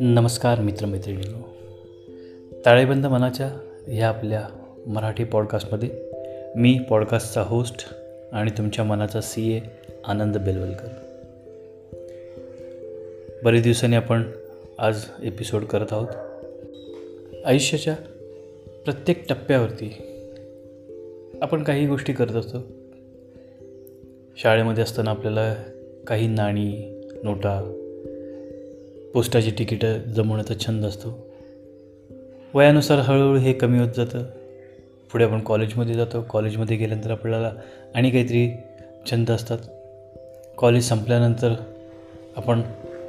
नमस्कार मित्रमैत्रिणींनो. ताळेबंद मनाच्या ह्या आपल्या मराठी पॉडकास्टमध्ये मी पॉडकास्टचा होस्ट आणि तुमच्या मनाचा सी ए आनंद बेलवलकर. बरेच दिवसांनी आपण आज एपिसोड करत आहोत. आयुष्याच्या प्रत्येक टप्प्यावरती आपण काही गोष्टी करत असतो. शाळेमध्ये असताना आपल्याला काही नाणी नोटा पोस्टाची तिकीटं जमवण्याचा छंद असतो. वयानुसार हळूहळू हे कमी होत जातं. पुढे आपण कॉलेजमध्ये जातो. कॉलेजमध्ये गेल्यानंतर आपल्याला आणि काहीतरी छंद असतात. कॉलेज संपल्यानंतर आपण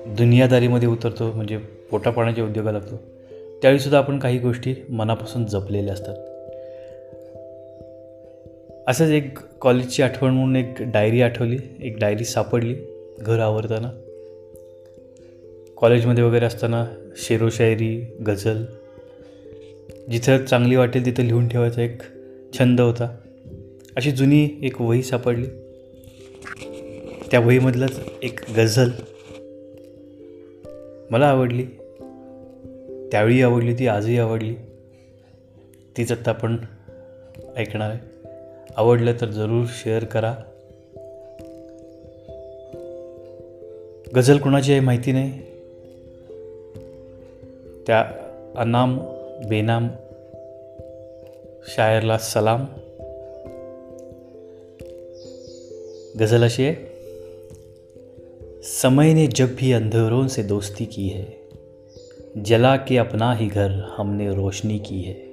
दुनियादारीमध्ये उतरतो म्हणजे पोटापाण्याच्या उद्योगाला लागतो. त्यावेळीसुद्धा आपण काही गोष्टी मनापासून जपलेल्या असतात. असंच एक कॉलेजची आठवण म्हणून एक डायरी आठवली एक डायरी सापडली घर आवरताना. कॉलेजमध्ये वगैरे असताना शेरोशायरी गझल. जिथं चांगली वाटेल तिथं लिहून ठेवायचा एक छंद होता. अशी जुनी एक वही सापडली. त्या वहीमधलंच एक गझल. मला आवडली. त्यावेळी आवडली ती आजही आवडली. तीच आत्ता आपण ऐकणार आहे. आवडलं तर जरूर शेअर करा. गझल कोणाची आहे माहिती नाही? त्या अनाम बेनाम शायरला सलाम. गज़ल अशी है समय ने जब भी अंधेरों से दोस्ती की है जला के अपना ही घर हमने रोशनी की है.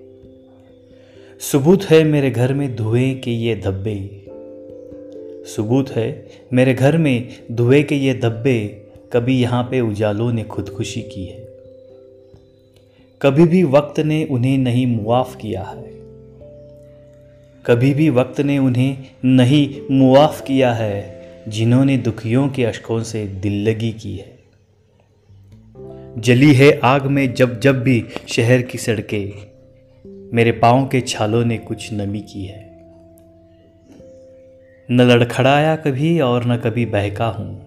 सबूत है मेरे घर में धुएँ के ये धब्बे। सबूत है मेरे घर में धुएँ के ये धब्बे कभी यहाँ पे उजालों ने खुदकुशी की है। कभी भी वक्त ने उन्हें नहीं मुआफ़ किया है। कभी भी वक्त ने उन्हें नहीं मुआफ़ किया है, जिन्होंने दुखियों के अशकों से दिल लगी की है। जली है आग में जब जब भी शहर की सड़कें। मेरे पाँव के छालों ने कुछ नमी की है। न लड़खड़ाया कभी और न कभी बहका हूँ।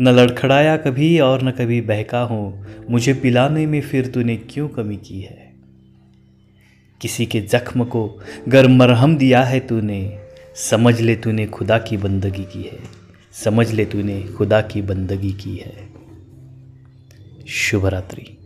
न लड़खड़ाया कभी और न कभी बहका हूँ। मुझे पिलाने में फिर तूने क्यों कमी की है? किसी के जख्म को गर मरहम दिया है तूने। समझ ले तूने खुदा की बंदगी की है। समझ ले तूने खुदा की बंदगी की है। शुभ रात्रि।